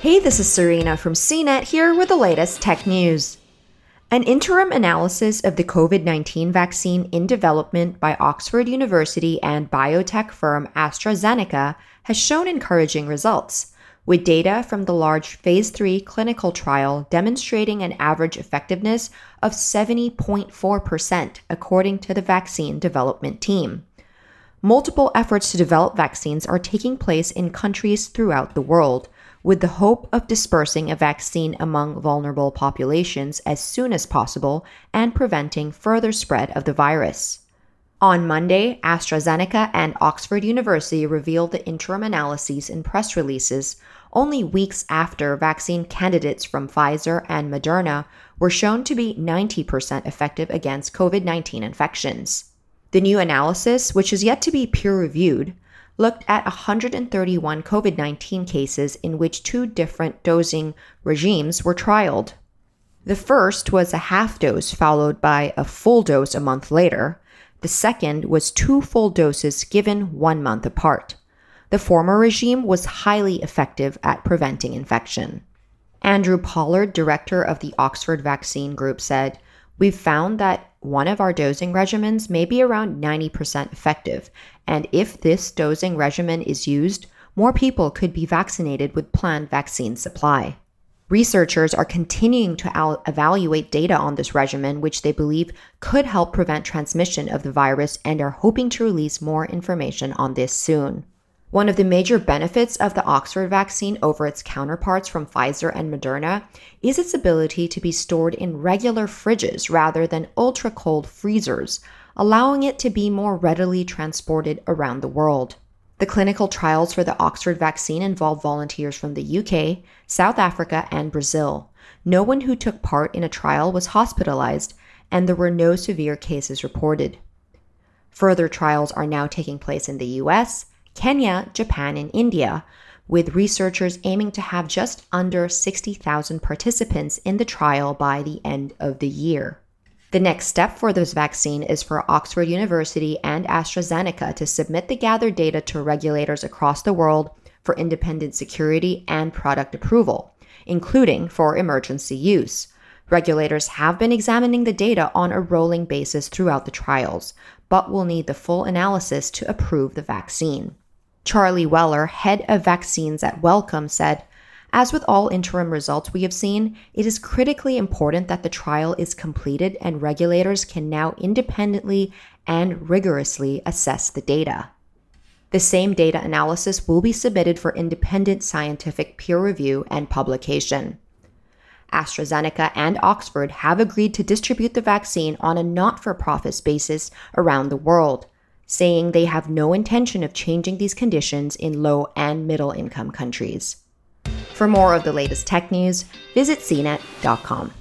Hey, this is Serena from CNET here with the latest tech news. An interim analysis of the COVID 19 vaccine in development by Oxford University and biotech firm AstraZeneca has shown encouraging results, with data from the large phase 3 clinical trial demonstrating an average effectiveness of 70.4%, according to the vaccine development team. Multiple efforts to develop vaccines are taking place in countries throughout the world with the hope of dispersing a vaccine among vulnerable populations as soon as possible and preventing further spread of the virus. On Monday, AstraZeneca and Oxford University revealed the interim analyses in press releases only weeks after vaccine candidates from Pfizer and Moderna were shown to be 90% effective against COVID 19 infections. The new analysis, which is yet to be peer reviewed, looked at 131 COVID 19 cases in which two different dosing regimes were trialed. The first was a half dose followed by a full dose a month later. The second was two full doses given one month apart. The former regime was highly effective at preventing infection. Andrew Pollard, director of the Oxford Vaccine Group, said, We've found that one of our dosing regimens may be around 90% effective, and if this dosing regimen is used, more people could be vaccinated with planned vaccine supply. Researchers are continuing to al- evaluate data on this regimen, which they believe could help prevent transmission of the virus, and are hoping to release more information on this soon. One of the major benefits of the Oxford vaccine over its counterparts from Pfizer and Moderna is its ability to be stored in regular fridges rather than ultra cold freezers, allowing it to be more readily transported around the world. The clinical trials for the Oxford vaccine involve volunteers from the UK, South Africa, and Brazil. No one who took part in a trial was hospitalized, and there were no severe cases reported. Further trials are now taking place in the US, Kenya, Japan, and India, with researchers aiming to have just under 60,000 participants in the trial by the end of the year. The next step for this vaccine is for Oxford University and AstraZeneca to submit the gathered data to regulators across the world for independent security and product approval, including for emergency use. Regulators have been examining the data on a rolling basis throughout the trials, but will need the full analysis to approve the vaccine. Charlie Weller, head of vaccines at Wellcome, said, as with all interim results we have seen, it is critically important that the trial is completed and regulators can now independently and rigorously assess the data. The same data analysis will be submitted for independent scientific peer review and publication. AstraZeneca and Oxford have agreed to distribute the vaccine on a not for profit basis around the world saying they have no intention of changing these conditions in low and middle income countries. For more of the latest tech news, visit cnet.com.